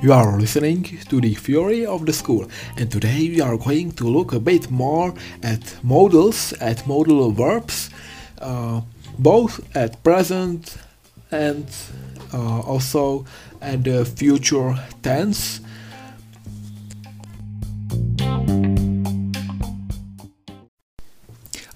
You are listening to the Theory of the School, and today we are going to look a bit more at modals, at modal verbs, uh, both at present and uh, also at the future tense.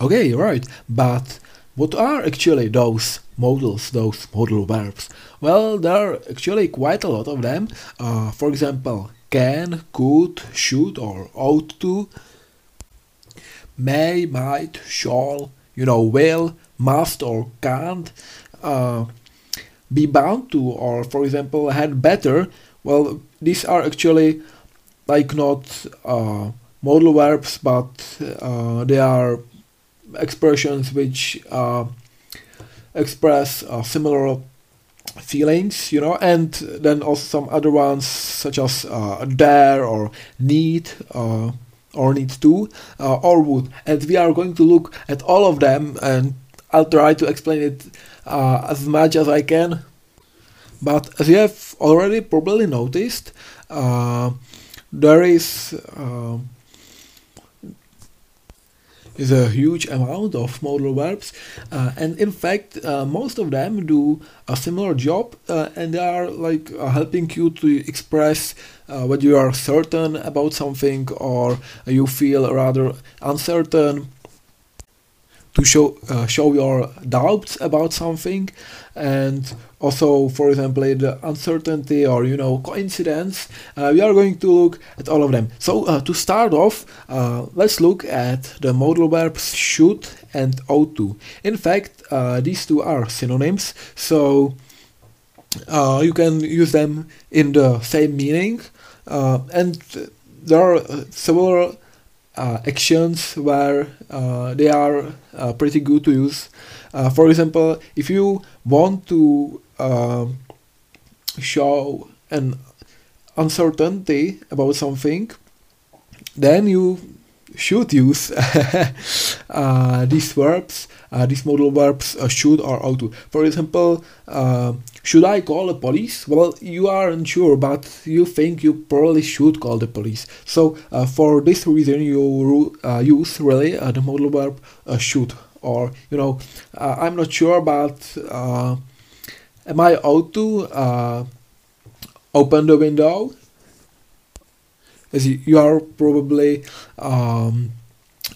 Okay, right, but what are actually those modals, those modal verbs? Well, there are actually quite a lot of them. Uh, for example, can, could, should, or ought to, may, might, shall, you know, will, must, or can't, uh, be bound to, or for example, had better. Well, these are actually like not uh, modal verbs, but uh, they are expressions which uh, express uh, similar feelings, you know, and then also some other ones such as uh, dare or need uh, or need to uh, or would. And we are going to look at all of them and I'll try to explain it uh, as much as I can. But as you have already probably noticed, there is is a huge amount of modal verbs uh, and in fact uh, most of them do a similar job uh, and they are like uh, helping you to express uh, whether you are certain about something or you feel rather uncertain to show uh, show your doubts about something. And also for example the uncertainty or you know coincidence uh, we are going to look at all of them. So uh, to start off uh, let's look at the modal verbs should and ought to. In fact uh, these two are synonyms. So uh, you can use them in the same meaning. And there are several actions where uh, they are uh, pretty good to use. for example, if you want to um, show an uncertainty about something, then you should use uh, these verbs, uh, these modal verbs uh, should or ought to. For example, should I call the police? Well, you aren't sure, but you think you probably should call the police. So uh, for this reason, you uh, use really uh, the modal verb should. Or, you know, I'm not sure, but am I ought to open the window? as you are probably um,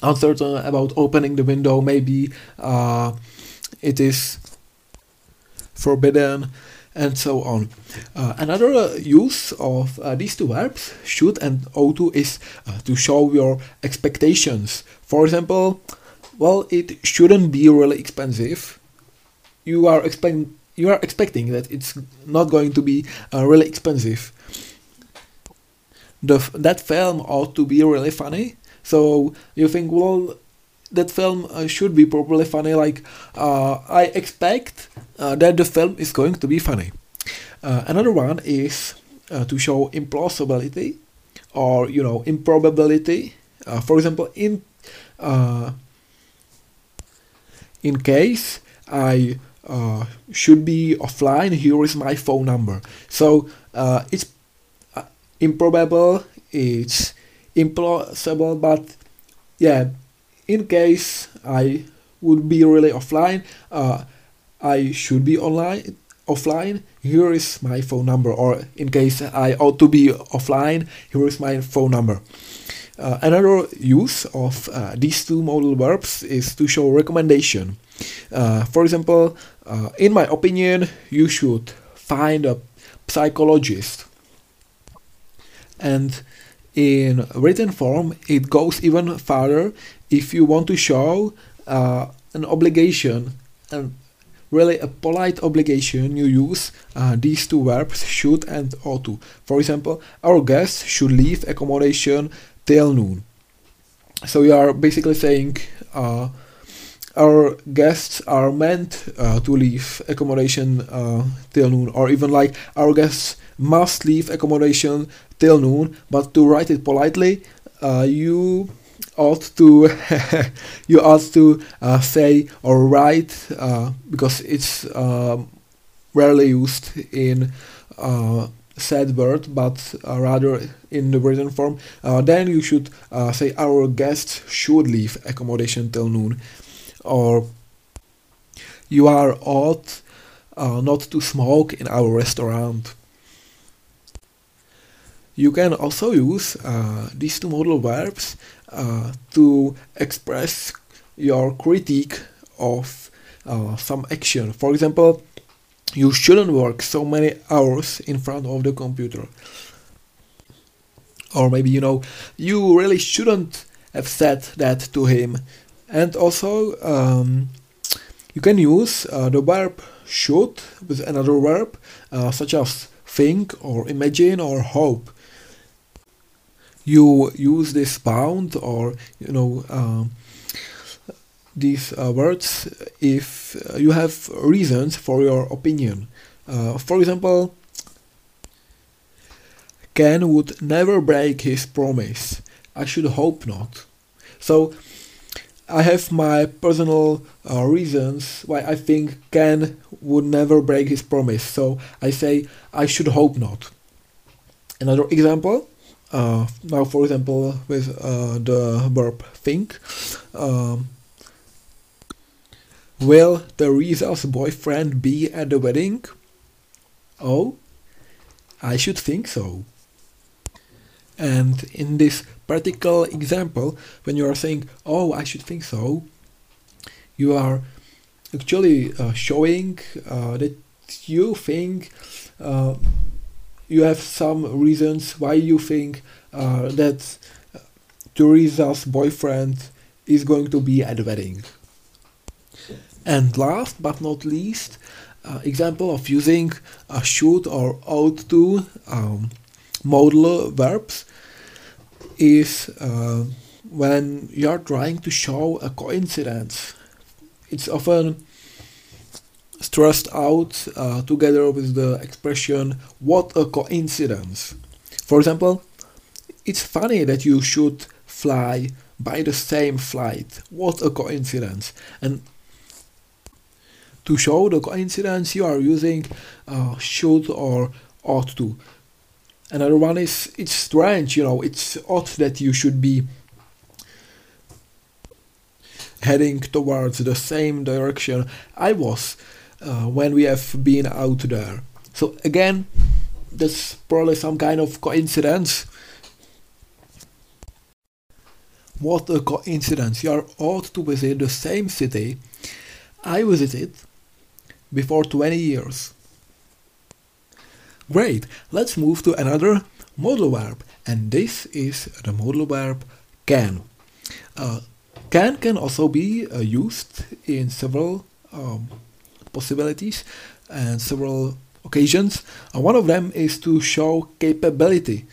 uncertain about opening the window maybe uh, it is forbidden and so on. Uh, another uh, use of uh, these two verbs, should and ought to, is uh, to show your expectations. For example, well, it shouldn't be really expensive. You are expecting you are expecting that it's not going to be uh, really expensive the that film ought to be really funny. So you think, well, that film uh, should be properly funny. Like uh, I expect uh, that the film is going to be funny. Uh, another one is uh, to show implausibility or you know improbability. Uh, for example, in in case I should be offline, here is my phone number. So it's improbable, it's implausible, but yeah, in case I would be really offline, uh, I should be online offline. Here is my phone number, or in case I ought to be offline, here is my phone number. Uh, another use of uh, these two modal verbs is to show recommendation. Uh, for example, uh, in my opinion, you should find a psychologist and in written form it goes even further if you want to show uh, an obligation and really a polite obligation you use uh, these two verbs should and ought to. For example our guests should leave accommodation till noon. So you are basically saying uh, our guests are meant uh, to leave accommodation uh, till noon. Or even like our guests must leave accommodation till noon, but to write it politely, uh, you ought to you ought to uh, say or write uh, because it's um, rarely used in uh, said word, but uh, rather in the written form, uh, then you should uh, say our guests should leave accommodation till noon, or you are ought not to smoke in our restaurant. You can also use these two modal verbs uh, to express your critique of some action. For example, you shouldn't work so many hours in front of the computer. Or maybe, you know, you really shouldn't have said that to him. And also, um, you can use uh, the verb should with another verb, uh, such as think or imagine or hope. You use this bound or, you know, um, these uh, words if uh, you have reasons for your opinion. Uh, for example, Ken would never break his promise. I should hope not. So, I have my personal uh, reasons why I think Ken would never break his promise. So I say I should hope not. Another example. Uh, now, for example, with uh, the verb think. Um, Will Teresa's boyfriend be at the wedding? Oh, I should think so. And in this practical example, when you are saying, oh, I should think so, you are actually uh, showing uh, that you think uh, you have some reasons why you think uh, that Teresa's boyfriend is going to be at the wedding. And last but not least, uh, example of using a should or ought to um, modal verbs is uh, when you are trying to show a coincidence. It's often stressed out uh, together with the expression what a coincidence. For example, it's funny that you should fly by the same flight. What a coincidence. And to show the coincidence you are using uh, should or ought to. Another one is it's strange, you know, it's odd that you should be heading towards the same direction I was uh, when we have been out there. So again, that's probably some kind of coincidence. What a coincidence! You are ought to visit the same city I visited before 20 years. Great, let's move to another modal verb, and this is the modal verb can. Uh, can can also be uh, used in several um, possibilities and several occasions. Uh, one of them is to show capability.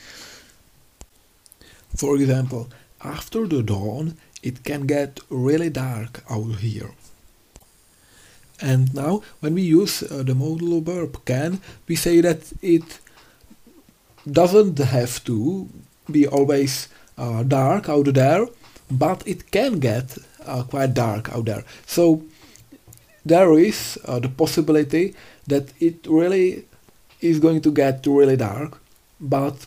For example, after the dawn, it can get really dark out here. And now, when we use uh, the modal verb can, we say that it doesn't have to be always uh, dark out there, but it can get uh, quite dark out there. So there is uh, the possibility that it really is going to get really dark, but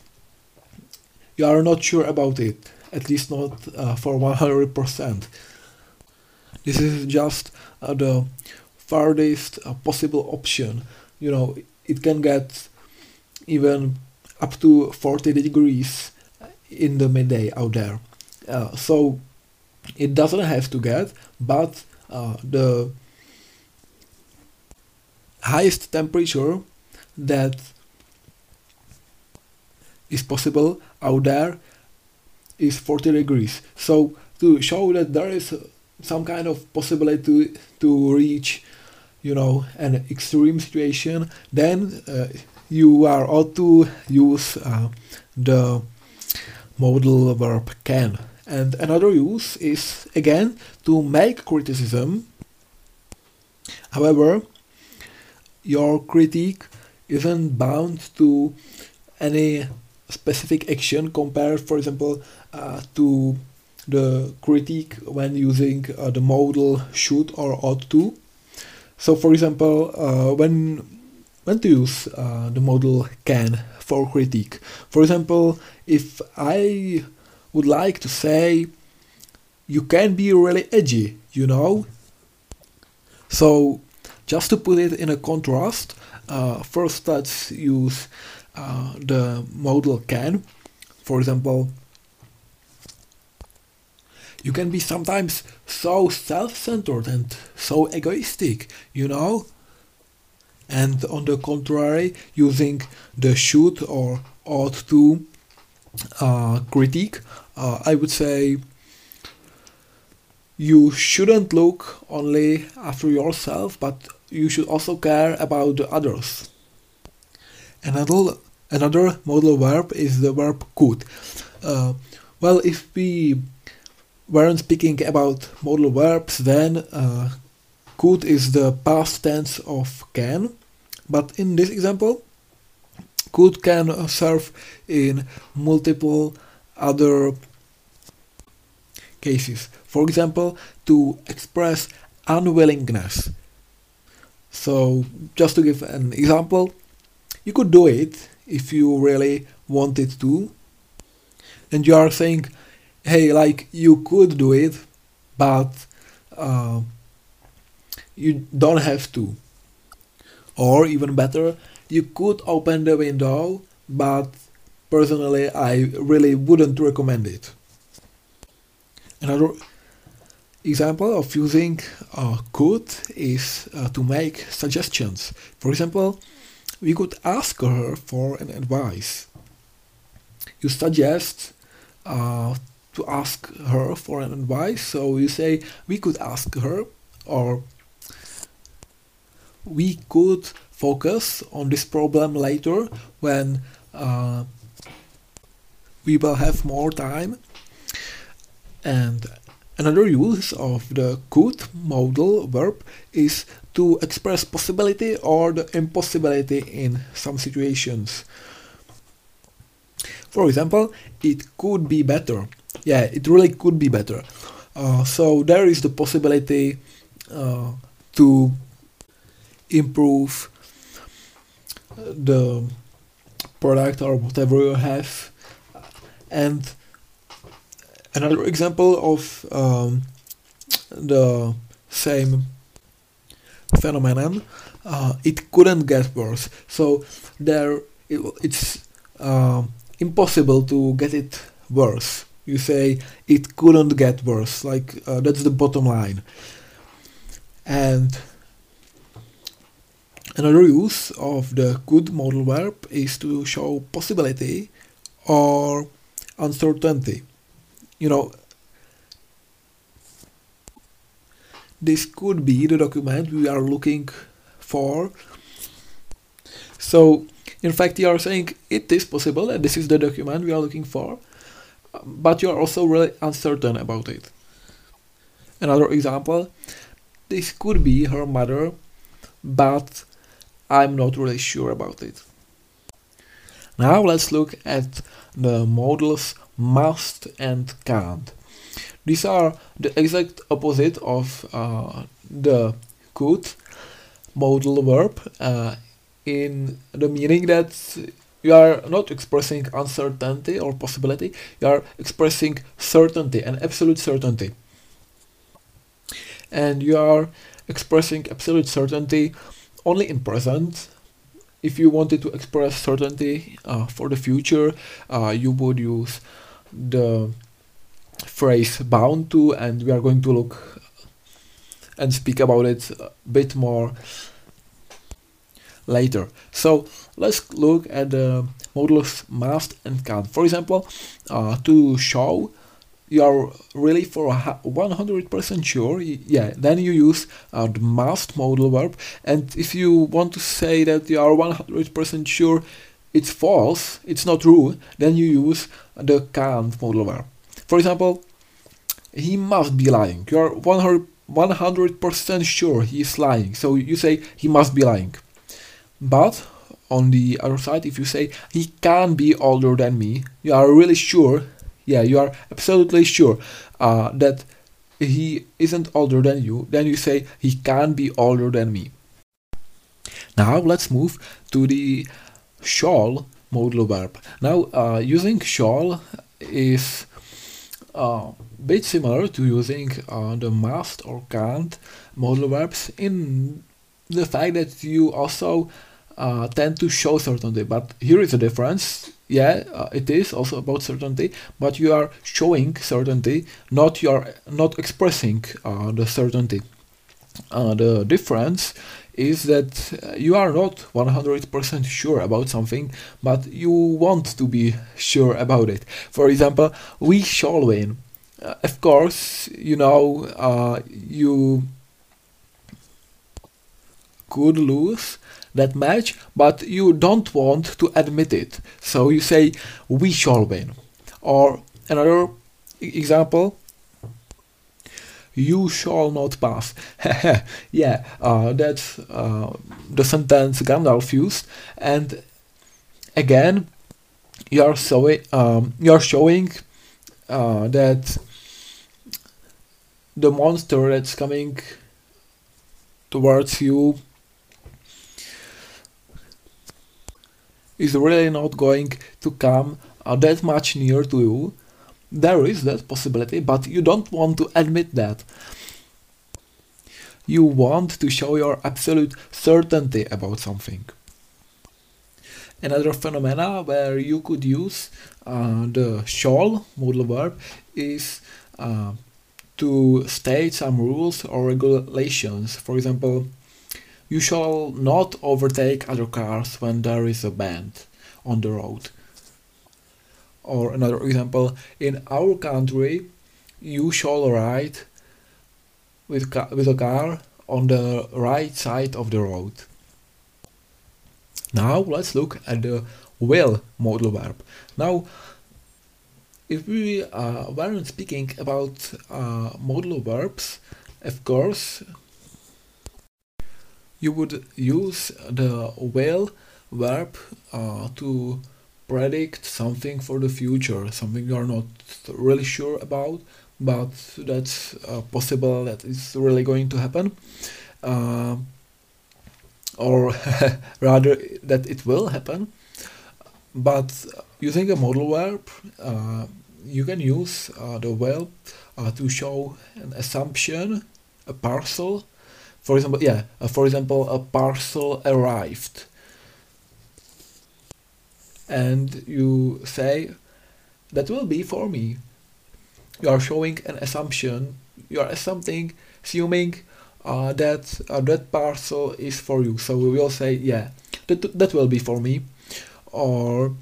you are not sure about it, at least not uh, for 100%. This is just uh, the farthest uh, possible option. You know, it can get even up to 40 degrees in the midday out there. Uh, so it doesn't have to get, but uh, the highest temperature that is possible out there is 40 degrees. So to show that there is some kind of possibility to, to reach you know an extreme situation then uh, you are ought to use uh, the modal verb can and another use is again to make criticism however your critique isn't bound to any specific action compared for example uh, to the critique when using uh, the modal should or ought to so, for example, uh, when when to use uh, the modal can for critique. For example, if I would like to say you can be really edgy, you know? So, just to put it in a contrast, uh, first let's use uh, the modal can. For example, you can be sometimes so self-centered and so egoistic, you know? And on the contrary, using the should or ought to uh, critique, uh, I would say you shouldn't look only after yourself, but you should also care about the others. Another another modal verb is the verb could. Uh, well, if we weren't speaking about modal verbs, then uh, could is the past tense of can, but in this example, could can serve in multiple other cases. For example, to express unwillingness. So, just to give an example, you could do it if you really wanted to, and you are saying, hey, like you could do it, but uh, you don't have to. Or even better, you could open the window, but personally, I really wouldn't recommend it. Another example of using uh, could is uh, to make suggestions. For example, we could ask her for an advice. You suggest uh, to ask her for an advice, so you say we could ask her, or we could focus on this problem later when uh, we will have more time. And another use of the could modal verb is to express possibility or the impossibility in some situations. For example, it could be better. Yeah, it really could be better. Uh, so there is the possibility uh, to improve the product or whatever you have. And another example of um, the same phenomenon, uh, it couldn't get worse. So there, it, it's uh, impossible to get it worse. You say it couldn't get worse, like uh, that's the bottom line. And Another use of the could modal verb is to show possibility or uncertainty. You know, this could be the document we are looking for. So, in fact, you are saying it is possible and this is the document we are looking for, but you are also really uncertain about it. Another example this could be her mother, but I'm not really sure about it. Now let's look at the modals must and can't. These are the exact opposite of uh, the could modal verb uh, in the meaning that you are not expressing uncertainty or possibility, you are expressing certainty and absolute certainty. And you are expressing absolute certainty only in present. If you wanted to express certainty uh, for the future, uh, you would use the phrase bound to, and we are going to look and speak about it a bit more later. So let's look at the modals must and can't. For example, uh, to show you are really for 100% sure, yeah, then you use uh, the must modal verb. And if you want to say that you are 100% sure it's false, it's not true, then you use the can't modal verb. For example, he must be lying. You are 100% sure he is lying. So you say he must be lying. But on the other side, if you say he can be older than me, you are really sure yeah, you are absolutely sure uh, that he isn't older than you, then you say he can be older than me. Now let's move to the shall modal verb. Now uh, using shall is a uh, bit similar to using uh, the must or can't modal verbs in the fact that you also uh, tend to show certainty. But here is a difference. Yeah, uh, it is also about certainty, but you are showing certainty, not you are not expressing uh, the certainty. Uh, the difference is that uh, you are not 100% sure about something, but you want to be sure about it. For example, we shall win. Uh, of course, you know, uh, you could lose that match, but you don't want to admit it. So you say, we shall win. Or another example, you shall not pass. yeah, uh, that's uh, the sentence Gandalf used, and again, you're showing um, you're showing uh, that the monster that's coming towards you is really not going to come uh, that much near to you there is that possibility, but you don't want to admit that. You want to show your absolute certainty about something. Another phenomena where you could use uh, the shall modal verb is uh, to state some rules or regulations. For example, you shall not overtake other cars when there is a band on the road. Or another example, in our country, you shall ride with, with a car on the right side of the road. Now let's look at the will modal verb. Now, if we uh, weren't speaking about uh, modal verbs, of course, you would use the will verb uh, to predict something for the future, something you are not really sure about, but that's uh, possible that is really going to happen. Uh, or rather, that it will happen. But using a modal verb, uh, you can use uh, the verb uh, to show an assumption, a parcel. For example, yeah, uh, for example, a parcel arrived and you say that will be for me. You are showing an assumption. You are assuming, assuming uh, that uh, that parcel is for you. So we will say, yeah, that that will be for me. Or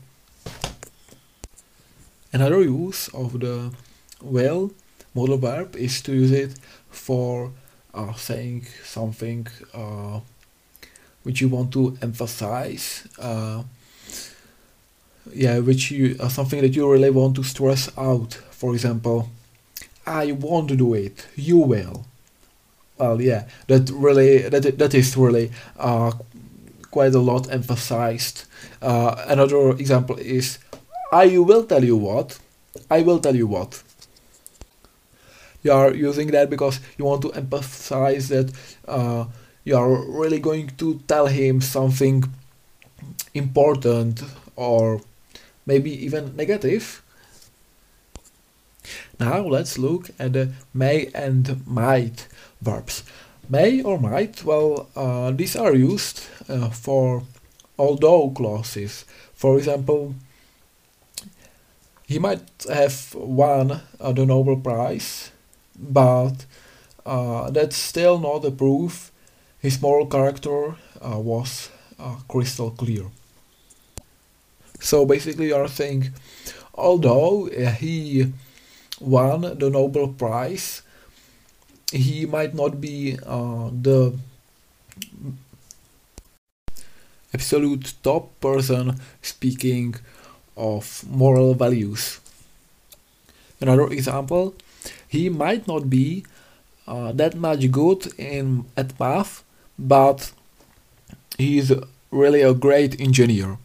another use of the will modal verb is to use it for uh, saying something uh, which you want to emphasize. Yeah, which you uh, something that you really want to stress out. For example, I want to do it. You will. Well, yeah, that really that that is really uh, quite a lot emphasized. Uh, another example is, I will tell you what. I will tell you what. You are using that because you want to emphasize that uh, you are really going to tell him something important or maybe even negative. Now let's look at the may and might verbs. May or might, well, uh, these are used uh, for although clauses. For example, he might have won uh, the Nobel Prize, but uh, that's still not a proof his moral character uh, was uh, crystal clear. So basically, you are saying, although uh, he won the Nobel Prize, he might not be uh, the absolute top person speaking of moral values. Another example, he might not be uh, that much good in at math, but he is really a great engineer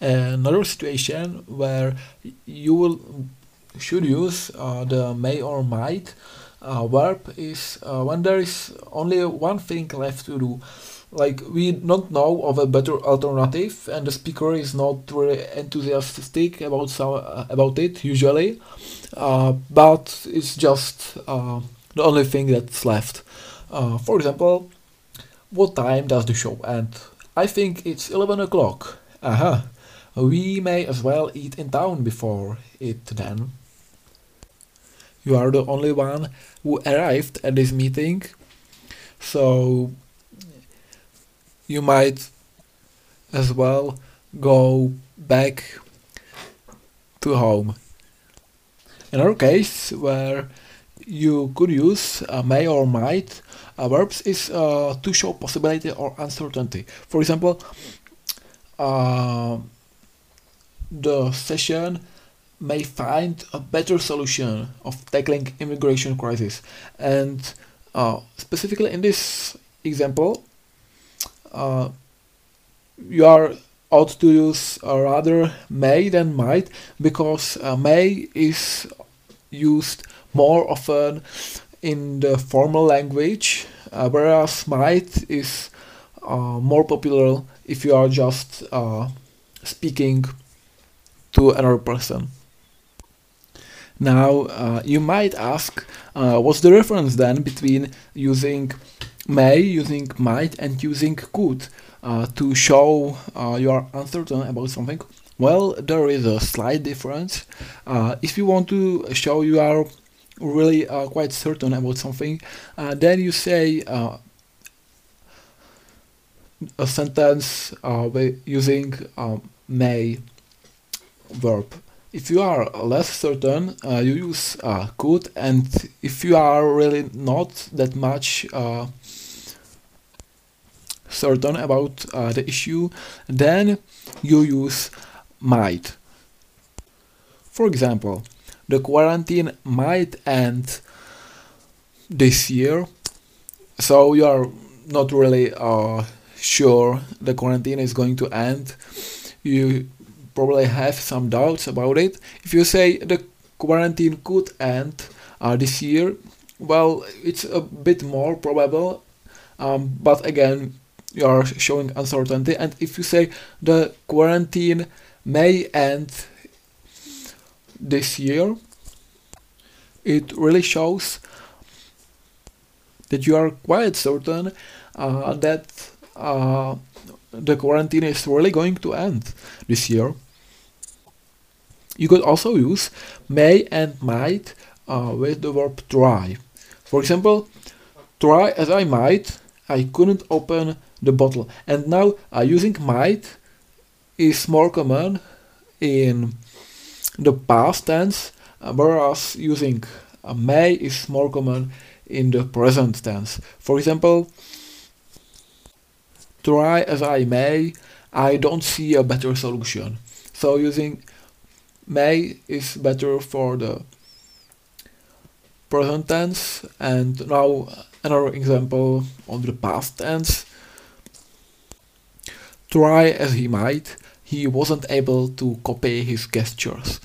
another situation where you will should use uh, the may or might uh, verb is uh, when there is only one thing left to do. Like we don't know of a better alternative and the speaker is not really enthusiastic about some, uh, about it usually uh, but it's just uh, the only thing that's left. For example what time does the show end? I think it's 11 o'clock. Aha we may as well eat in town before it then you are the only one who arrived at this meeting so you might as well go back to home. Another case where you could use uh, may or might uh, verbs is uh, to show possibility or uncertainty. For example, uh, the session may find a better solution of tackling immigration crisis. And uh, specifically in this example uh, you are ought to use uh, rather may than might because uh, may is used more often in the formal language uh, whereas might is uh, more popular if you are just speaking to another person. Now uh, you might ask what's the difference then between using may, using might, and using could uh, to show uh, you are uncertain about something. Well, there is a slight difference. Uh, if you want to show you are really uh, quite certain about something, uh, then you say uh, a sentence using um, may verb if you are less certain, uh, you use uh, could, and if you are really not that much uh, certain about uh, the issue, then you use might. For example, the quarantine might end this year, so you are not really uh, sure the quarantine is going to end. You probably have some doubts about it. If you say the quarantine could end uh, this year, well, it's a bit more probable, um, but again, you are showing uncertainty. And if you say the quarantine may end this year, it really shows that you are quite certain uh, that uh, the quarantine is really going to end this year. You could also use may and might uh, with the verb try. For example, try as I might, I couldn't open the bottle. And now uh, using might is more common in the past tense, uh, whereas using uh, may is more common in the present tense. For example, try as I may, I don't see a better solution. So using may is better for the present tense and now another example of the past tense Try as he might, he wasn't able to copy his gestures.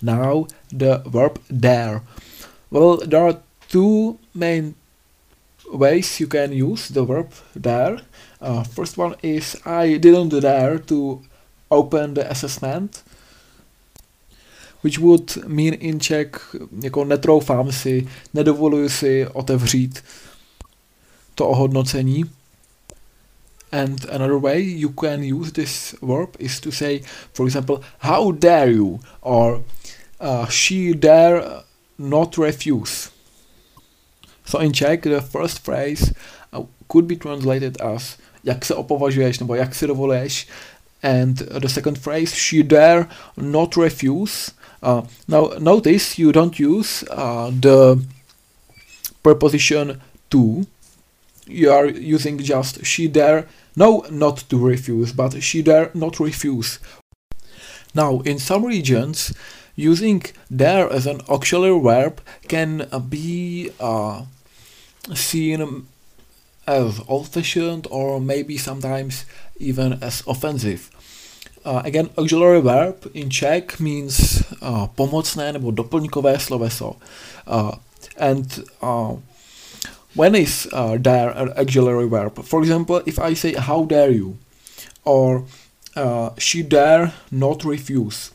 Now the verb dare. Well, there are two main ways you can use the verb dare. Uh, first one is I didn't dare to open the assessment, which would mean in Czech jako netroufám si, nedovoluji si otevřít to ohodnocení. And another way you can use this verb is to say, for example, how dare you, or uh, she dare not refuse. So in Czech, the first phrase uh, could be translated as jak se opovažuješ, nebo jak si dovoluješ. And the second phrase, she dare not refuse. Uh, now notice you don't use uh, the preposition to. You are using just she dare no, not to refuse, but she dare not refuse. Now, in some regions, using dare as an auxiliary verb can be uh, seen as old-fashioned or maybe sometimes even as offensive. Uh, again, auxiliary verb in Czech means uh, pomocné nebo doplňkové sloveso. Uh, and uh, when is uh, dare an auxiliary verb? For example, if I say how dare you, or uh, she dare not refuse.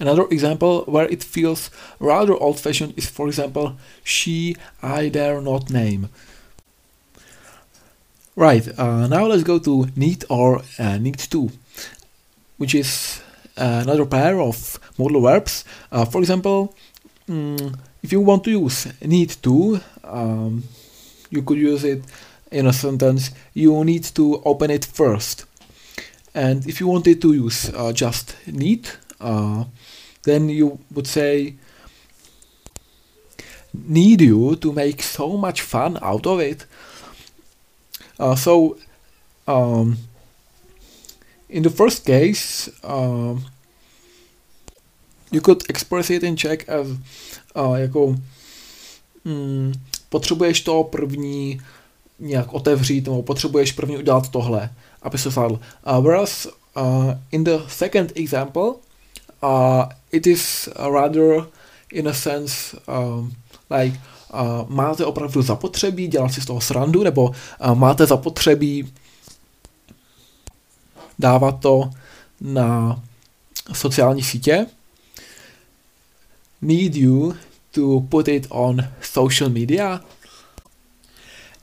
Another example where it feels rather old-fashioned is, for example, she I dare not name. Right, uh, now let's go to need or uh, need to, which is another pair of modal verbs. Uh, for example, mm, if you want to use need to, um, you could use it in a sentence, you need to open it first. And if you wanted to use uh, just need, uh, then you would say need you to make so much fun out of it. Uh, so, um, in the first case, um, you could express it in Czech as uh, jako mm, potřebuješ to první nějak otevřít, nebo potřebuješ první udělat tohle, aby se zvládl. Uh, whereas uh, in the second example, uh, it is rather in a sense um, like uh, máte opravdu zapotřebí dělat si z toho srandu, nebo uh, máte zapotřebí dávat to na sociální sítě. Need you to put it on social media.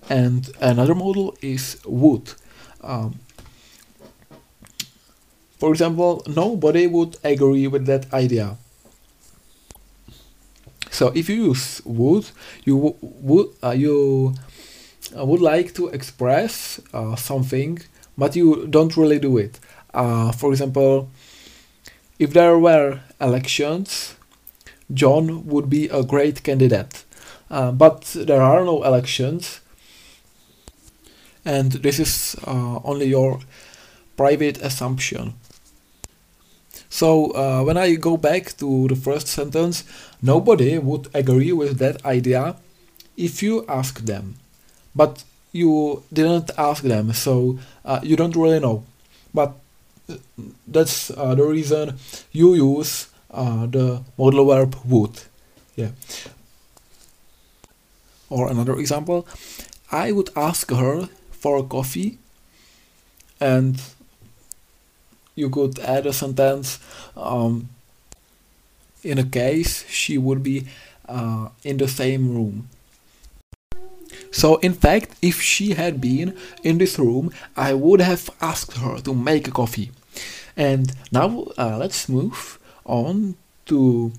And another model is would. Um, for example, nobody would agree with that idea. So if you use would, you would uh, you uh, would like to express uh, something, but you don't really do it. Uh, for example, if there were elections, John would be a great candidate. Uh, but there are no elections, and this is uh, only your private assumption. So uh, when I go back to the first sentence, nobody would agree with that idea if you ask them. But you didn't ask them, so uh, you don't really know. But uh, that's uh, the reason you use uh, the modal verb would. Yeah. Or another example, I would ask her for a coffee and you could add a sentence um, in a case she would be uh, in the same room. So in fact, if she had been in this room, I would have asked her to make a coffee. And now uh, let's move on to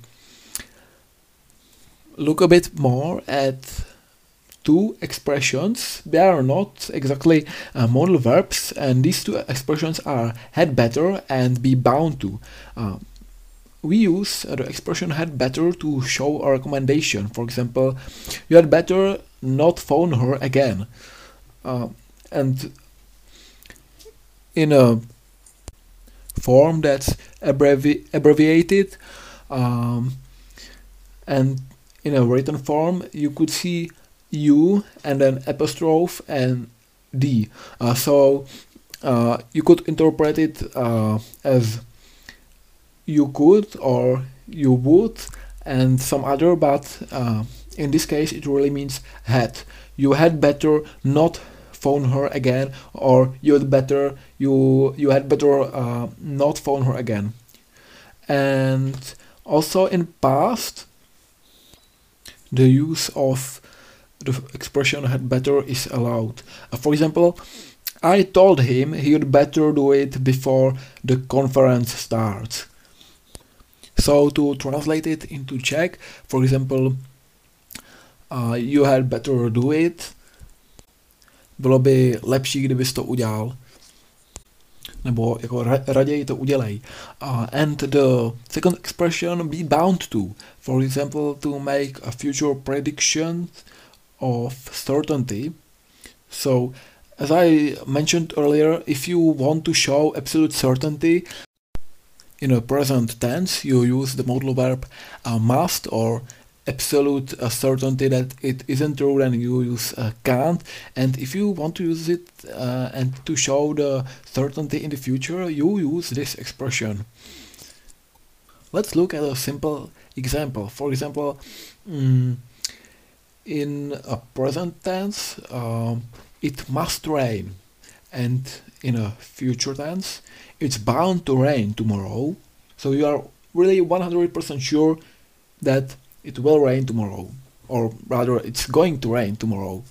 look a bit more at two expressions. They are not exactly uh, modal verbs, and these two expressions are had better and be bound to. Uh, we use the expression had better to show a recommendation. For example, you had better not phone her again. Uh, and in a form that's abbrevi abbreviated um, and in a written form you could see U and then apostrophe and D. Uh, so uh, you could interpret it uh, as you could or you would and some other, but uh, in this case it really means had. You had better not phone her again, or you had better you you had better uh, not phone her again. And also in past, the use of the expression had better is allowed. Uh, for example, I told him he'd better do it before the conference starts. So to translate it into Czech, for example, uh, you had better do it. Bylo by lepší, kdybys to udělal. Nebo jako raději to udělej. Uh, and the second expression be bound to. For example, to make a future prediction of certainty. So, as I mentioned earlier, if you want to show absolute certainty in a present tense, you use the modal verb uh, must or absolute uh, certainty that it isn't true, then you use uh, can't. And if you want to use it uh, and to show the certainty in the future, you use this expression. Let's look at a simple example. For example, mm, in a present tense, um, it must rain, and in a future tense, it's bound to rain tomorrow. So you are really 100% sure that it will rain tomorrow, or rather, it's going to rain tomorrow.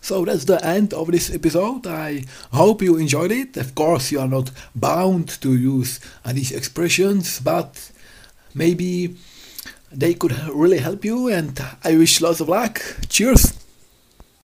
So that's the end of this episode. I hope you enjoyed it. Of course, you are not bound to use these expressions, but maybe they could really help you, and I wish lots of luck. Cheers!